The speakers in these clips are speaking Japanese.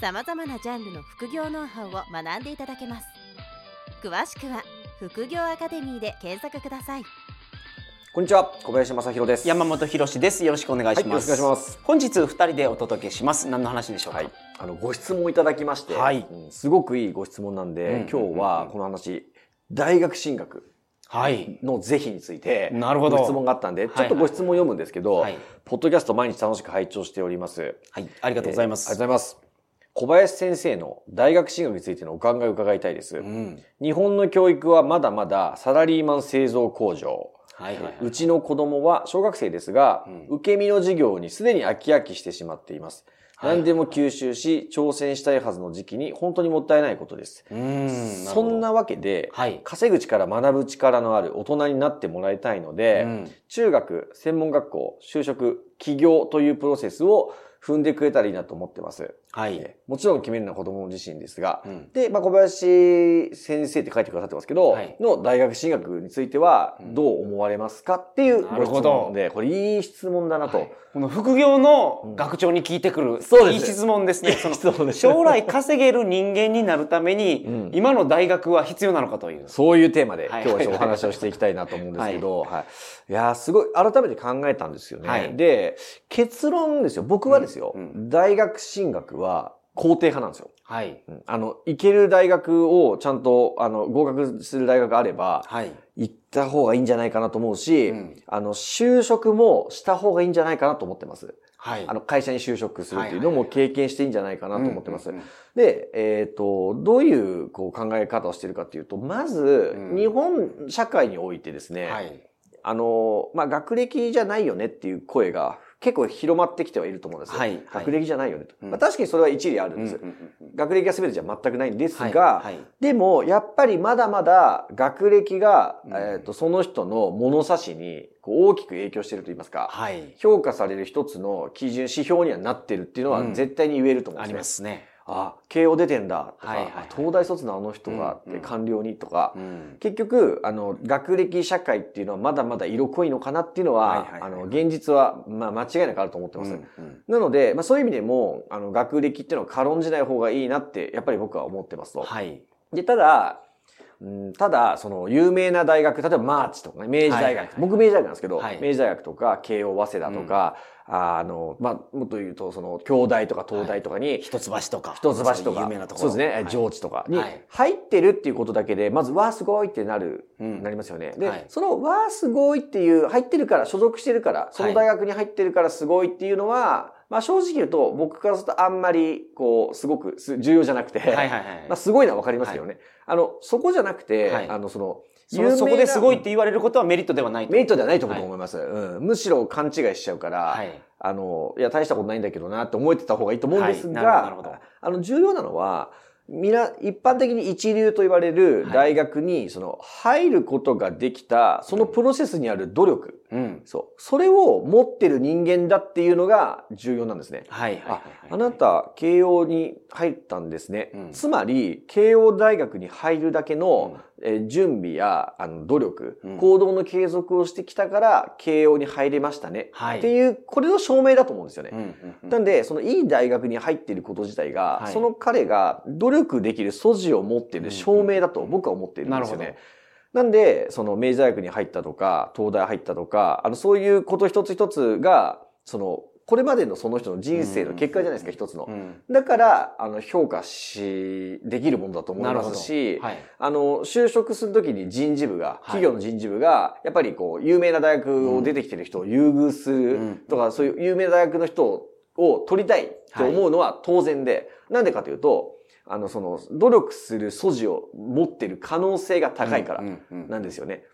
さまざまなジャンルの副業ノウハウを学んでいただけます。詳しくは副業アカデミーで検索ください。こんにちは小林正弘です。山本博です。よろしくお願いします、はい、よろしくお願いします。本日二人でお届けします。何の話でしょうか、はい、あのご質問いただきまして、はい。うん、すごくいいご質問なんで、うん、今日はこの話大学進学の是非について、なるほど。ご質問があったんで、ちょっとご質問読むんですけど、はい、ポッドキャスト毎日楽しく拝聴しております。はい、ありがとうございます。えー、ありがとうございます。小林先生の大学進学についてのお考えを伺いたいです。うん、日本の教育はまだまだサラリーマン製造工場。はいはいはい、うちの子供は小学生ですが、うん、受け身の授業にすでに飽き飽きしてしまっています。何でも吸収し、挑戦したいはずの時期に本当にもったいないことです。そんなわけで、はい、稼ぐ力、学ぶ力のある大人になってもらいたいので、中学、専門学校、就職、起業というプロセスを踏んでくれたらいいなと思ってます。はい。もちろん決めるのは子供自身ですが、うん、で、まあ、小林先生って書いてくださってますけど、はい、の大学進学についてはどう思われますかっていうご質問で、これいい質問だなと。はい、この副業の学長に聞いてくる、うん、そうですいい質問ですね。将来稼げる人間になるために、うん、今の大学は必要なのかという。そういうテーマで今日はお話をしていきたいなと思うんですけど、はい、はい、いやすごい改めて考えたんですよね。はい、で、結論ですよ。僕はですよ、うん、大学進学は肯定派なんですよ。はい。あの、行ける大学をちゃんと、あの、合格する大学があれば、はい。行った方がいいんじゃないかなと思うし、うん、あの、就職もした方がいいんじゃないかなと思ってます。はい。あの、会社に就職するっていうのも経験していいんじゃないかなと思ってます。で、えっ、ー、と、どういう、こう、考え方をしてるかっていうと、まず、日本社会においてですね、はい。あの、まあ、学歴じゃないよねっていう声が結構広まってきてはいると思うんですよ。はい、学歴じゃないよねと。まあ、確かにそれは一理あるんです。学歴が全てじゃ全くないんですが、はい、でもやっぱりまだまだ学歴が、えーと、その人の物差しに大きく影響していると言いますか、はい、評価される一つの基準、指標にはなってるっていうのは絶対に言えると思うんです、ありますね。あ、慶応出てんだとか、はいはいはい、東大卒のあの人がって官僚にとか、うんうん、結局、あの、学歴社会っていうのはまだまだ色濃いのかなっていうのは、はいはいはい、あの、現実は、まあ、間違いなくあると思ってます。うんうん、なので、まあ、そういう意味でも、あの、学歴っていうのは軽んじない方がいいなって、やっぱり僕は思ってますと。はい。で、ただ、うん、ただ、その、有名な大学、例えばマーチとかね、明治大学、はいはいはい、僕明治大学なんですけど、はい、明治大学とか、慶応、早稲田とか、あの、まあ、もっと言うと、その、京大とか東大とかに、はい、一橋とか。一橋とか。有名なところ。そうですね、はい、上智とかに入ってるっていうことだけで、まず、わーすごいってなる、うん、なりますよね。で、はい、その、わーすごいっていう、入ってるから、所属してるから、その大学に入ってるからすごいっていうのは、まあ正直言うと、僕からするとあんまり、こう、すごく重要じゃなくて、はいはいはい、まあすごいのはわかりますよね。あの、そこじゃなくて、あの、その、そそこですごいって言われることはメリットではないメリットではないと思います。はい、うん。むしろ勘違いしちゃうから、はい、あの、いや、大したことないんだけどなって思えてた方がいいと思うんですが、はい、あの、重要なのは、みな、一般的に一流と言われる大学に、その、入ることができた、そのプロセスにある努力。うん。そう。それを持ってる人間だっていうのが重要なんですね。はいはい、はい、あ。あなた、慶応に入ったんですね。うん、つまり、慶応大学に入るだけの、え準備やあの努力、うん、行動の継続をしてきたから慶応に入れましたね、はい、っていうこれの証明だと思うんですよね。うんうんうん、なんでそのいい大学に入っていること自体が、はい、その彼が努力できる素地を持っている証明だと僕は思っているんですよね。なんで、その明治大学に入ったとか、東大入ったとか、あの、そういうこと一つ一つが、その、これまでのその人の人生の結果じゃないですか、一つの。だから、あの、評価し、できるものだと思いますし、はい、あの、就職するときに人事部が、企業の人事部が、やっぱりこう、有名な大学を出てきてる人を優遇するとか、そういう有名な大学の人を取りたいと思うのは当然で、なんでかというと、あの、その、努力する素地を持ってる可能性が高いからなんですよね。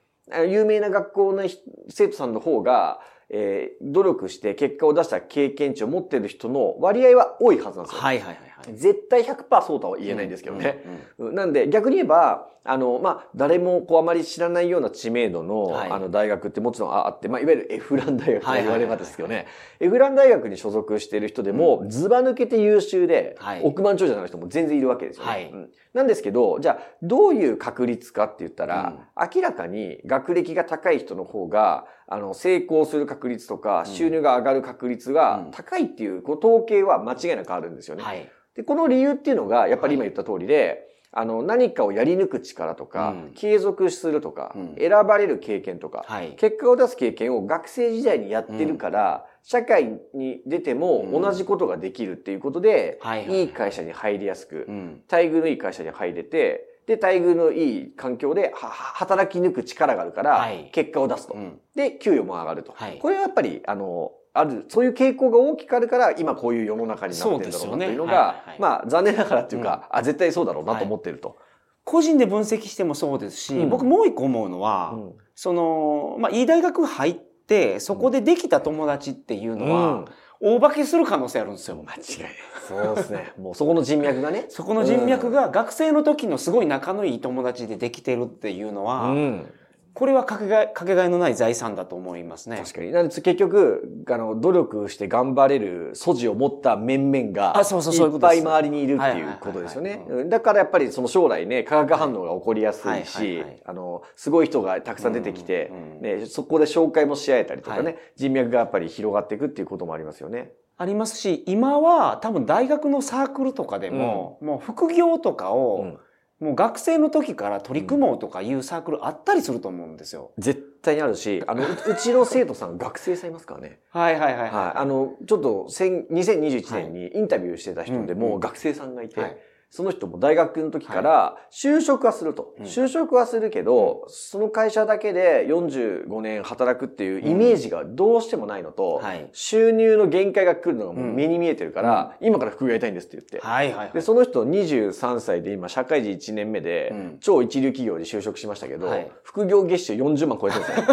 有名な学校の生徒さんの方が、えー、努力して結果を出した経験値を持っている人の割合は多いはずなんですよ。はいはいはい、はい。絶対100%そうとは言えないんですけどね。うんうん、なんで逆に言えば、あの、まあ、誰もこうあまり知らないような知名度の、はい、あの大学ってもちろんあって、まあ、いわゆるエフラン大学と言われ方ですけどね。エフラン大学に所属している人でも、ずば抜けて優秀で、はい、億万長者の人も全然いるわけですよね。はいうん、なんですけど、じゃあ、どういう確率かって言ったら、うん、明らかに学歴が高い人の方が、あの、成功する確率とか、収入が上がる確率が高いっていう、こう統計は間違いなくあるんですよね。はい、で、この理由っていうのが、やっぱり今言った通りで、あの、何かをやり抜く力とか、うん、継続するとか、うん、選ばれる経験とか、はい、結果を出す経験を学生時代にやってるから、うん、社会に出ても同じことができるっていうことで、いい会社に入りやすく、待遇のいい会社に入れて、で、待遇のいい環境で働き抜く力があるから、結果を出すと。で、給与も上がると。はい、これはやっぱり、あの、ある、そういう傾向が大きくあるから、今こういう世の中になってるんだろうなというのが、ね。はい。はい、まあ残念ながらっていうか、うん、あ、絶対そうだろうなと思ってると。はい、個人で分析してもそうですし、うん、僕もう一個思うのは、うん、その、まあいい大学入って、そこでできた友達っていうのは、大化けする可能性あるんですよ。間違いない。そうですね。もうそこの人脈がね。そこの人脈が学生の時のすごい仲のいい友達でできてるっていうのは、うんこれはかけがえ、かけがえのない財産だと思いますね。確かに。なんで結局、あの、努力して頑張れる素地を持った面々が、あ、そうそうそういっぱい周りにいるっていうことですよね。だからやっぱりその将来ね、化学反応が起こりやすいし、あの、すごい人がたくさん出てきて、ね、そこで紹介もし合えたりとかね、はい、人脈がやっぱり広がっていくっていうこともありますよね。ありますし、今は多分大学のサークルとかでも、うん、もう副業とかを、うんもう学生の時から取り組もうとかいうサークルあったりすると思うんですよ。絶対にあるし、あの、うちの生徒さん学生さんいますからね。はいはいはい、はい。あの、ちょっと2021年にインタビューしてた人でも学生さんがいて、はいその人も大学の時から就職はすると。はい、就職はするけど、うん、その会社だけで45年働くっていうイメージがどうしてもないのと、うんはい、収入の限界が来るのがもう目に見えてるから、うん、今から副業やりたいんですって言って。はいはいはい、で、その人23歳で今社会人1年目で、超一流企業に就職しましたけど、はい、副業月収40万超えてますね。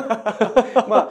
まあ、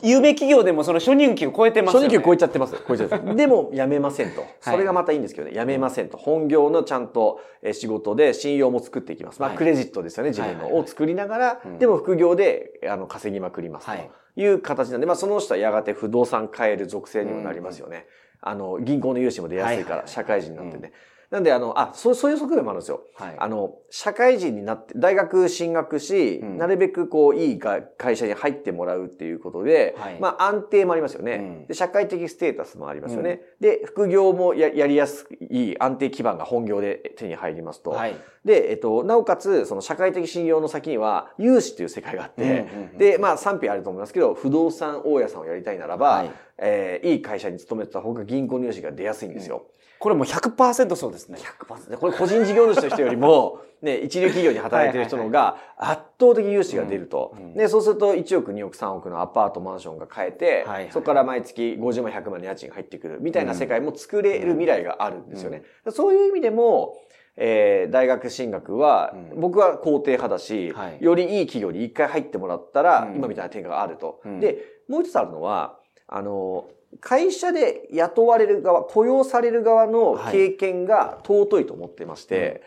有名企業でもその初任給超えてますよね。初任給超えちゃってます。超えちゃってます。でも辞めませんと。それがまたいいんですけどね、辞めませんと。本業のちゃんと仕事で信用も作っていきます。まあ、クレジットですよね、自分の。を作りながら、でも副業で、あの、稼ぎまくります。という形なんで、まあ、その人はやがて不動産買える属性にもなりますよね。あの、銀行の融資も出やすいから、社会人になってね。なんで、あの、あ、そう、そういう側面もあるんですよ。はい、あの、社会人になって、大学進学し、うん、なるべくこう、いい会社に入ってもらうっていうことで、はい、まあ、安定もありますよね、うん、で。社会的ステータスもありますよね。うん、で、副業もややりやすい安定基盤が本業で手に入りますと。はい、で、えっと、なおかつ、その社会的信用の先には、融資という世界があって、で、まあ、賛否あると思いますけど、不動産大家さんをやりたいならば、はい、えー、いい会社に勤めてた方が銀行の融資が出やすいんですよ。これもう100%そうですね。100%。これ個人事業主の人よりも、ね、一流企業に働いてる人の方が圧倒的融資が出ると。で、そうすると1億、2億、3億のアパート、マンションが買えて、はいはい、そこから毎月50万、100万の家賃が入ってくるみたいな世界も作れる未来があるんですよね。うん、そういう意味でも、えー、大学進学は、僕は肯定派だし、はい、よりいい企業に一回入ってもらったら、今みたいな転換があると。で、もう一つあるのは、あの、会社で雇われる側、雇用される側の経験が尊いと思ってまして、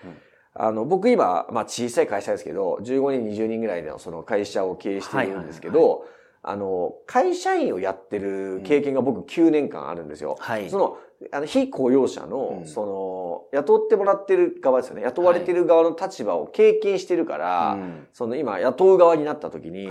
あの、僕今、まあ小さい会社ですけど、15人、20人ぐらいのその会社を経営しているんですけど、あの、会社員をやってる経験が僕9年間あるんですよ。はい、その、あの、非雇用者の、その、雇ってもらってる側ですよね。雇われてる側の立場を経験してるから、その今、雇う側になった時に、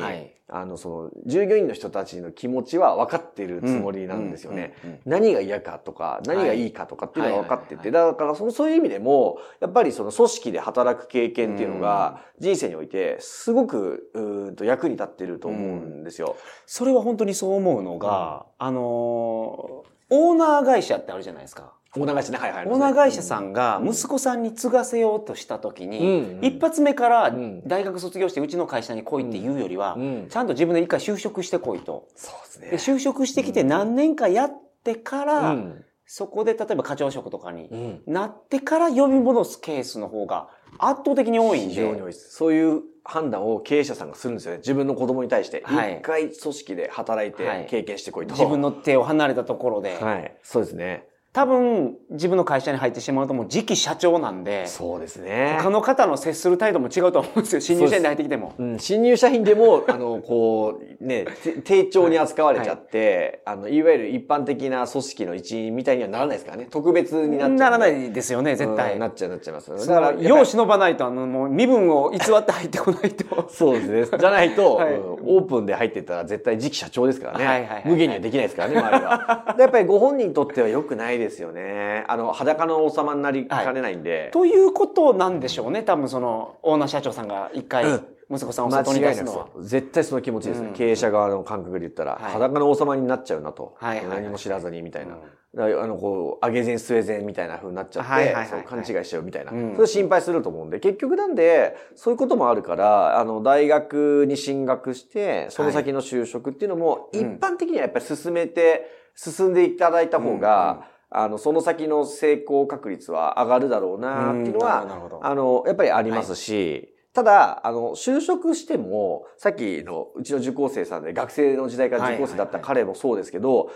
あの、その、従業員の人たちの気持ちは分かってるつもりなんですよね。何が嫌かとか、何がいいかとかっていうのは分かってて、だからその、そういう意味でも、やっぱりその組織で働く経験っていうのが、人生において、すごく、うんと役に立ってると思うんですよ。それは本当にそう思うのが、あのオーナー会社ってあるじゃないですか。オーナー会社ね、はいはい。オーナー会社さんが息子さんに継がせようとした時に、一発目から大学卒業してうちの会社に来いって言うよりは、ちゃんと自分で一回就職してこいと。そうですね。で就職してきて何年かやってから、そこで例えば課長職とかになってから呼び戻すケースの方が圧倒的に多いんで。非常に多いです。そういう判断を経営者さんがするんですよね。自分の子供に対して。一、はい、回組織で働いて経験してこいと、はい、自分の手を離れたところで。はい。そうですね。多分、自分の会社に入ってしまうともう次期社長なんで。そうですね。他の方の接する態度も違うと思うんですよ。新入社員で入ってきても。うん、新入社員でも、あの、こう、ね、丁重に扱われちゃって、はい、あの、いわゆる一般的な組織の一員みたいにはならないですからね。特別になっちゃう。ならないですよね、絶対。うん、なっちゃう、なっちゃいます。だから、よう忍ばないと、あの、もう身分を偽って入ってこないと。そうですね。じゃないと、はい、オープンで入ってったら絶対次期社長ですからね。はいはいはい、無限にはできないですからね、周りは。やっぱりご本人にとっては良くないですよね。あの、裸の王様になりかねないんで、はい。ということなんでしょうね。多分その、オーナー社長さんが一回、息子さんを外に出すのは。絶対その気持ちですね。うん、経営者側の感覚で言ったら、はい、裸の王様になっちゃうなと。はい、何も知らずにみたいな。うん、あの、こう、上げ前据え前みたいな風になっちゃって、勘違いしちゃうみたいな。うん、それ心配すると思うんで、結局なんで、そういうこともあるから、あの、大学に進学して、その先の就職っていうのも、一般的にはやっぱり進めて、進んでいただいた方が、あの、その先の成功確率は上がるだろうなっていうのは、あの、やっぱりありますし、はい。ただ、あの、就職しても、さっきのうちの受講生さんで学生の時代から受講生だった彼もそうですけど、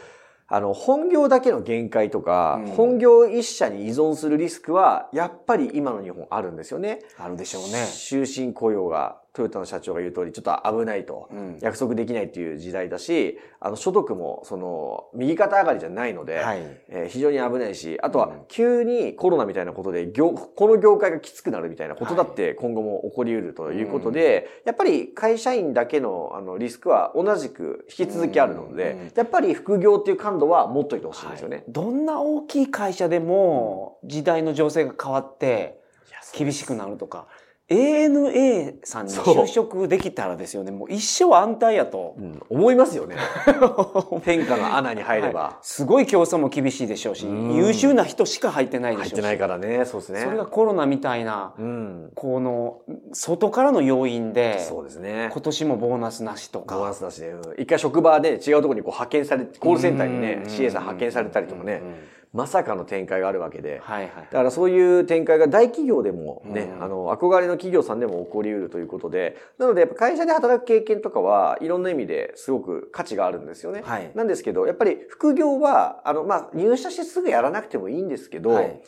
あの、本業だけの限界とか、うん、本業一社に依存するリスクは、やっぱり今の日本あるんですよね。あるでしょうね。終身雇用がトヨタの社長が言う通り、ちょっと危ないと、約束できないっていう時代だし、あの、所得も、その、右肩上がりじゃないので、はい、えー、非常に危ないし、あとは、急にコロナみたいなことで、業、この業界がきつくなるみたいなことだって今後も起こり得るということで、はい、やっぱり会社員だけの、あの、リスクは同じく引き続きあるので、やっぱり副業っていう感度は持っといてほしいんですよね、はい。どんな大きい会社でも、時代の情勢が変わって、厳しくなるとか、ANA さんに就職できたらですよね、もう一生安泰やと。うん、思いますよね。天下の穴に入れば、はい、すごい競争も厳しいでしょうし、う優秀な人しか入ってないでしょうし。入ってないからね、そうですね。それがコロナみたいな、うん、この、外からの要因で、そうですね。今年もボーナスなしとか。ボーナスなしで、うん、一回職場で違うところにこう派遣されて、コールセンターにね、CA さん派遣されたりとかね。まさかの展開があるわけで、はいはい、だからそういう展開が大企業でもね、うん、あの、憧れの企業さんでも起こり得るということで、なのでやっぱ会社で働く経験とかはいろんな意味ですごく価値があるんですよね。はい、なんですけど、やっぱり副業は、あの、まあ、入社してすぐやらなくてもいいんですけど、はい、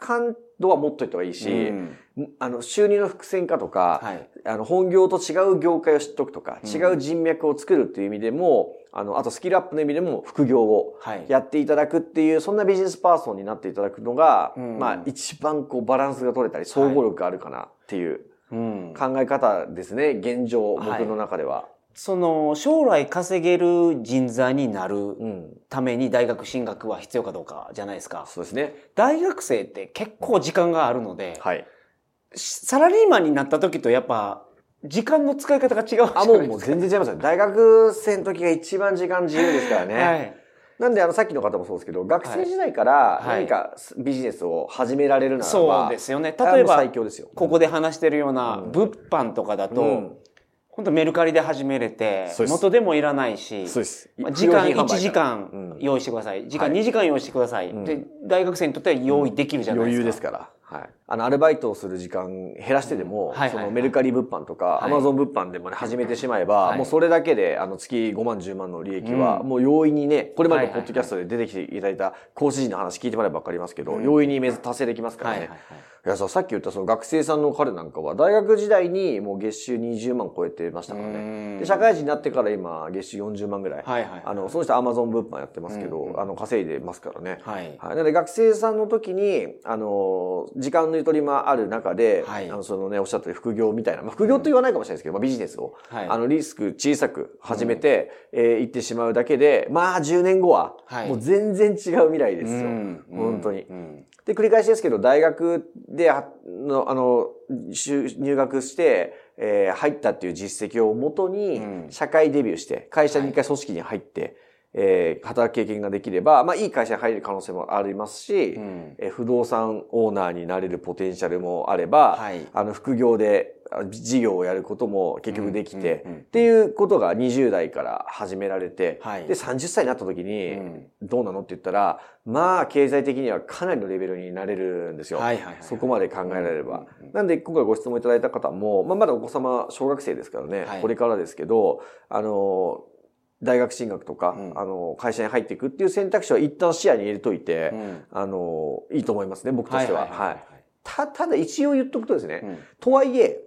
感度は持っといた方がいいし、うん、あの、収入の伏線化とか、はい、あの、本業と違う業界を知っとくとか、違う人脈を作るっていう意味でも、あの、あとスキルアップの意味でも副業をやっていただくっていう、はい、そんなビジネスパーソンになっていただくのが、うん、まあ一番こうバランスが取れたり、総合力があるかなっていう考え方ですね、現状、僕の中では。その、将来稼げる人材になるために大学進学は必要かどうかじゃないですか。そうですね。大学生って結構時間があるので、はい。サラリーマンになった時とやっぱ時間の使い方が違うあ、もうもう全然違いますよ。大学生の時が一番時間自由ですからね。はい。なんで、あの、さっきの方もそうですけど、学生時代から何かビジネスを始められるならば、そうですよね。例えば。ここで話してるような物販とかだと、うん本当メルカリで始めれて、元でもいらないし、そうです。時間1時間用意してください。時間2時間用意してください。で、大学生にとっては用意できるじゃないですか。余裕ですから。はい。あの、アルバイトをする時間減らしてでも、そのメルカリ物販とか、アマゾン物販でもね、始めてしまえば、もうそれだけで、あの、月5万、10万の利益は、もう容易にね、これまでのポッドキャストで出てきていただいた講師陣の話聞いてもらえばわかりますけど、容易に達成できますからね。いやさ、さっき言ったその学生さんの彼なんかは、大学時代にもう月収20万超えてましたからね。で、社会人になってから今、月収40万ぐらい。あの、その人アマゾン物販やってますけど、あの、稼いでますからね。はい。はい。なので学生さんの時に、あの、時間のゆとりもある中で、はい、あの、そのね、おっしゃった副業みたいな、まあ、副業と言わないかもしれないですけど、まあ、ビジネスを、はい、あの、リスク小さく始めて、うん、えー、行ってしまうだけで、まあ、10年後は、もう全然違う未来ですよ。うん、本当に。うん。で、繰り返しですけど、大学で、あの、あの、入学して、えー、入ったっていう実績をもとに、社会デビューして、会社に一回組織に入って、えー、働く経験ができれば、まあ、いい会社に入る可能性もありますし、うん、えー、不動産オーナーになれるポテンシャルもあれば、はい、あの、副業で事業をやることも結局できて、っていうことが20代から始められて、はい、で、30歳になった時に、どうなのって言ったら、まあ、経済的にはかなりのレベルになれるんですよ。はいはいはい、そこまで考えられれば。なんで、今回ご質問いただいた方も、まあ、まだお子様小学生ですからね、はい、これからですけど、あの、大学進学とか、うん、あの、会社に入っていくっていう選択肢は一旦視野に入れといて、うん、あの、いいと思いますね、僕としては。はい。た、ただ一応言っとくとですね、うん、とはいえ、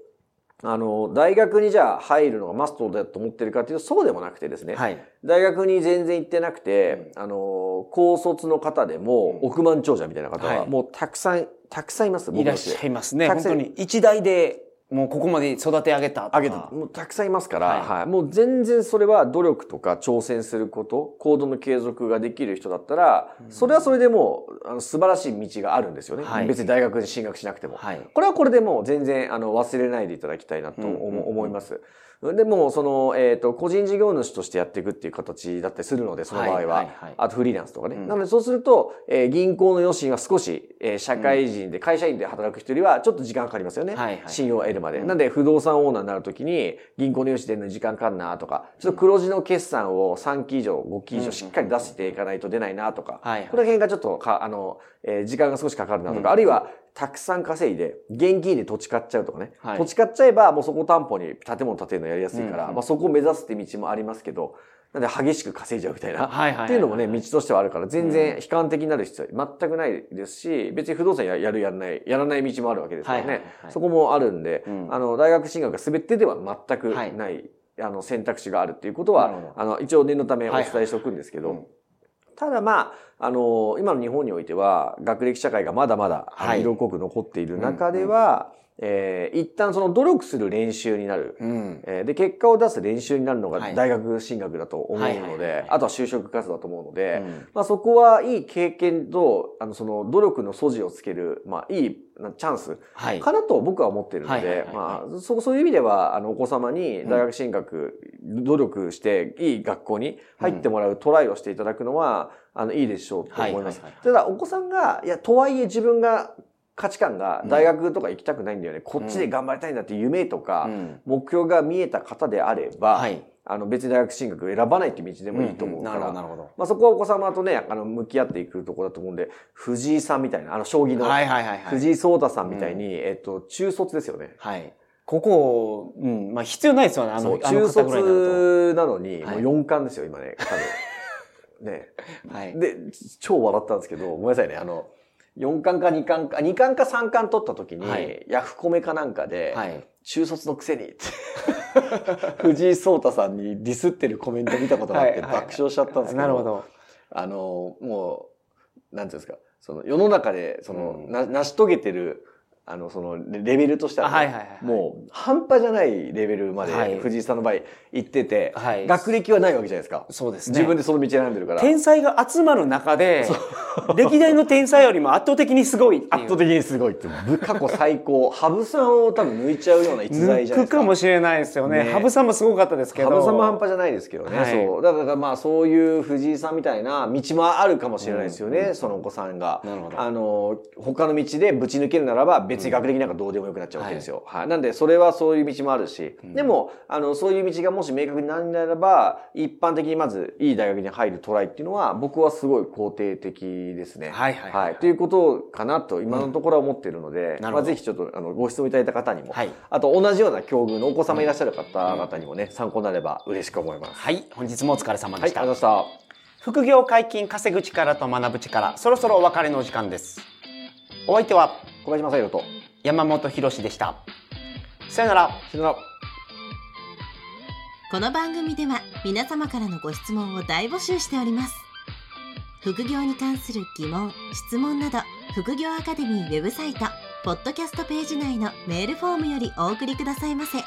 あの、大学にじゃあ入るのがマストだと思ってるかっていうと、そうでもなくてですね、はい、大学に全然行ってなくて、あの、高卒の方でも、億万長者みたいな方は、もうたくさん、たくさんいます、いらっしゃいますね。本当に。一代でもうここまで育て上げた上げた。もうたくさんいますから、はい、はい。もう全然それは努力とか挑戦すること、行動の継続ができる人だったら、それはそれでもう、あの素晴らしい道があるんですよね。はい、別に大学に進学しなくても。はい、これはこれでもう全然、あの、忘れないでいただきたいなと思います。でも、その、えっ、ー、と、個人事業主としてやっていくっていう形だったりするので、その場合は。はいはいはい、あとフリーランスとかね。うん、なので、そうすると、えー、銀行の余震は少し、えー、社会人で、会社員で働く人よりは、ちょっと時間かかりますよね。はいはい、信用を得るまで。うん、なんで、不動産オーナーになるときに、銀行の余震出るのに時間かかるなとか、ちょっと黒字の決算を3期以上、5期以上しっかり出していかないと出ないなとか、はいはい、この辺がちょっとか、あの、えー、時間が少しかかるなとか、うん、あるいは、たくさん稼いで、現金で土地買っちゃうとかね。はい、土地買っちゃえば、もうそこ担保に建物建てるのやりやすいから、うんうん、まあそこを目指すって道もありますけど、なんで激しく稼いじゃうみたいな。はいはいっていうのもね、道としてはあるから、全然悲観的になる必要は全くないですし、別に不動産やるやらない、やらない道もあるわけですからね。はいはいはい、そこもあるんで、うん、あの、大学進学が全てでは全くない、はい、あの、選択肢があるっていうことは、あの、一応念のためお伝えしておくんですけど、はいはいただまあ、あの、今の日本においては、学歴社会がまだまだ、はい、色濃く残っている中では、えー、一旦その努力する練習になる、うん、えー、で、結果を出す練習になるのが大学進学だと思うので、あとは就職活動だと思うので、うん、まあそこはいい経験と、あの、その努力の素地をつける、まあいいチャンスかなと僕は思ってるので、まあ、そそういう意味では、あの、お子様に大学進学、うん、努力して、いい学校に入ってもらうトライをしていただくのは、あの、いいでしょうと思います。ただ、お子さんが、いや、とはいえ自分が価値観が大学とか行きたくないんだよね、うん、こっちで頑張りたいんだって夢とか、目標が見えた方であれば、はい、あの別に大学進学選ばないっていう道でもいいと思うから、なるほど。まあそこはお子様とね、あの向き合っていくところだと思うんで、藤井さんみたいな、あの将棋の、藤井聡太さんみたいに、えっと、中卒ですよね。はい。ここ、うん、まあ必要ないですよね、あの、中卒なのに、もう4冠ですよ、今ね、多分。ね。はい。で、超笑ったんですけど、ごめんなさいね、あの、4巻か2巻か、2巻か3巻取った時に、はい、ヤフコメかなんかで、はい、中卒のくせにって 藤井聡太さんにディスってるコメント見たことがあって爆笑しちゃったんですけど、なるほど。あの、もう、なんていうんですか、その世の中で、その、うん、な、成し遂げてるあの、その、レベルとしては、ねはいはいはい、もう、半端じゃないレベルまで、藤井さんの場合、行ってて、はい、学歴はないわけじゃないですか。そうですね。自分でその道選んでるから。天才が集まる中で、歴代の天才よりも圧倒的にすごいって圧倒的にすごいって。過去最高。羽生さんを多分抜いちゃうような逸材じゃないですか。抜くかもしれないですよね。羽生さんもすごかったですけど。羽生さんも半端じゃないですけどね。はい、そう。だからまあ、そういう藤井さんみたいな道もあるかもしれないですよね。うん、そのお子さんが。なるほど。あの、他の道でぶち抜けるならば、別に学歴なんかどうでもよくなっちゃうわけですよ。はい。はい、なんで、それはそういう道もあるし、うん、でも、あの、そういう道がもし明確になるならば、一般的にまずいい大学に入るトライっていうのは、僕はすごい肯定的ですね。はいはい、はい。はい。ということかなと、今のところは思っているので、うん、まあ、ぜひちょっと、あの、ご質問いただいた方にも、はい。あと、同じような境遇のお子様いらっしゃる方々にもね、参考になれば嬉しく思います。はい。本日もお疲れ様でした。はい、ありがとうございました。副業解禁稼ぐ力と学ぶ力、そろそろお別れのお時間です。お相手は小林正宏と山本博でした。さよなら。さよなら。この番組では皆様からのご質問を大募集しております。副業に関する疑問、質問など、副業アカデミーウェブサイト、ポッドキャストページ内のメールフォームよりお送りくださいませ。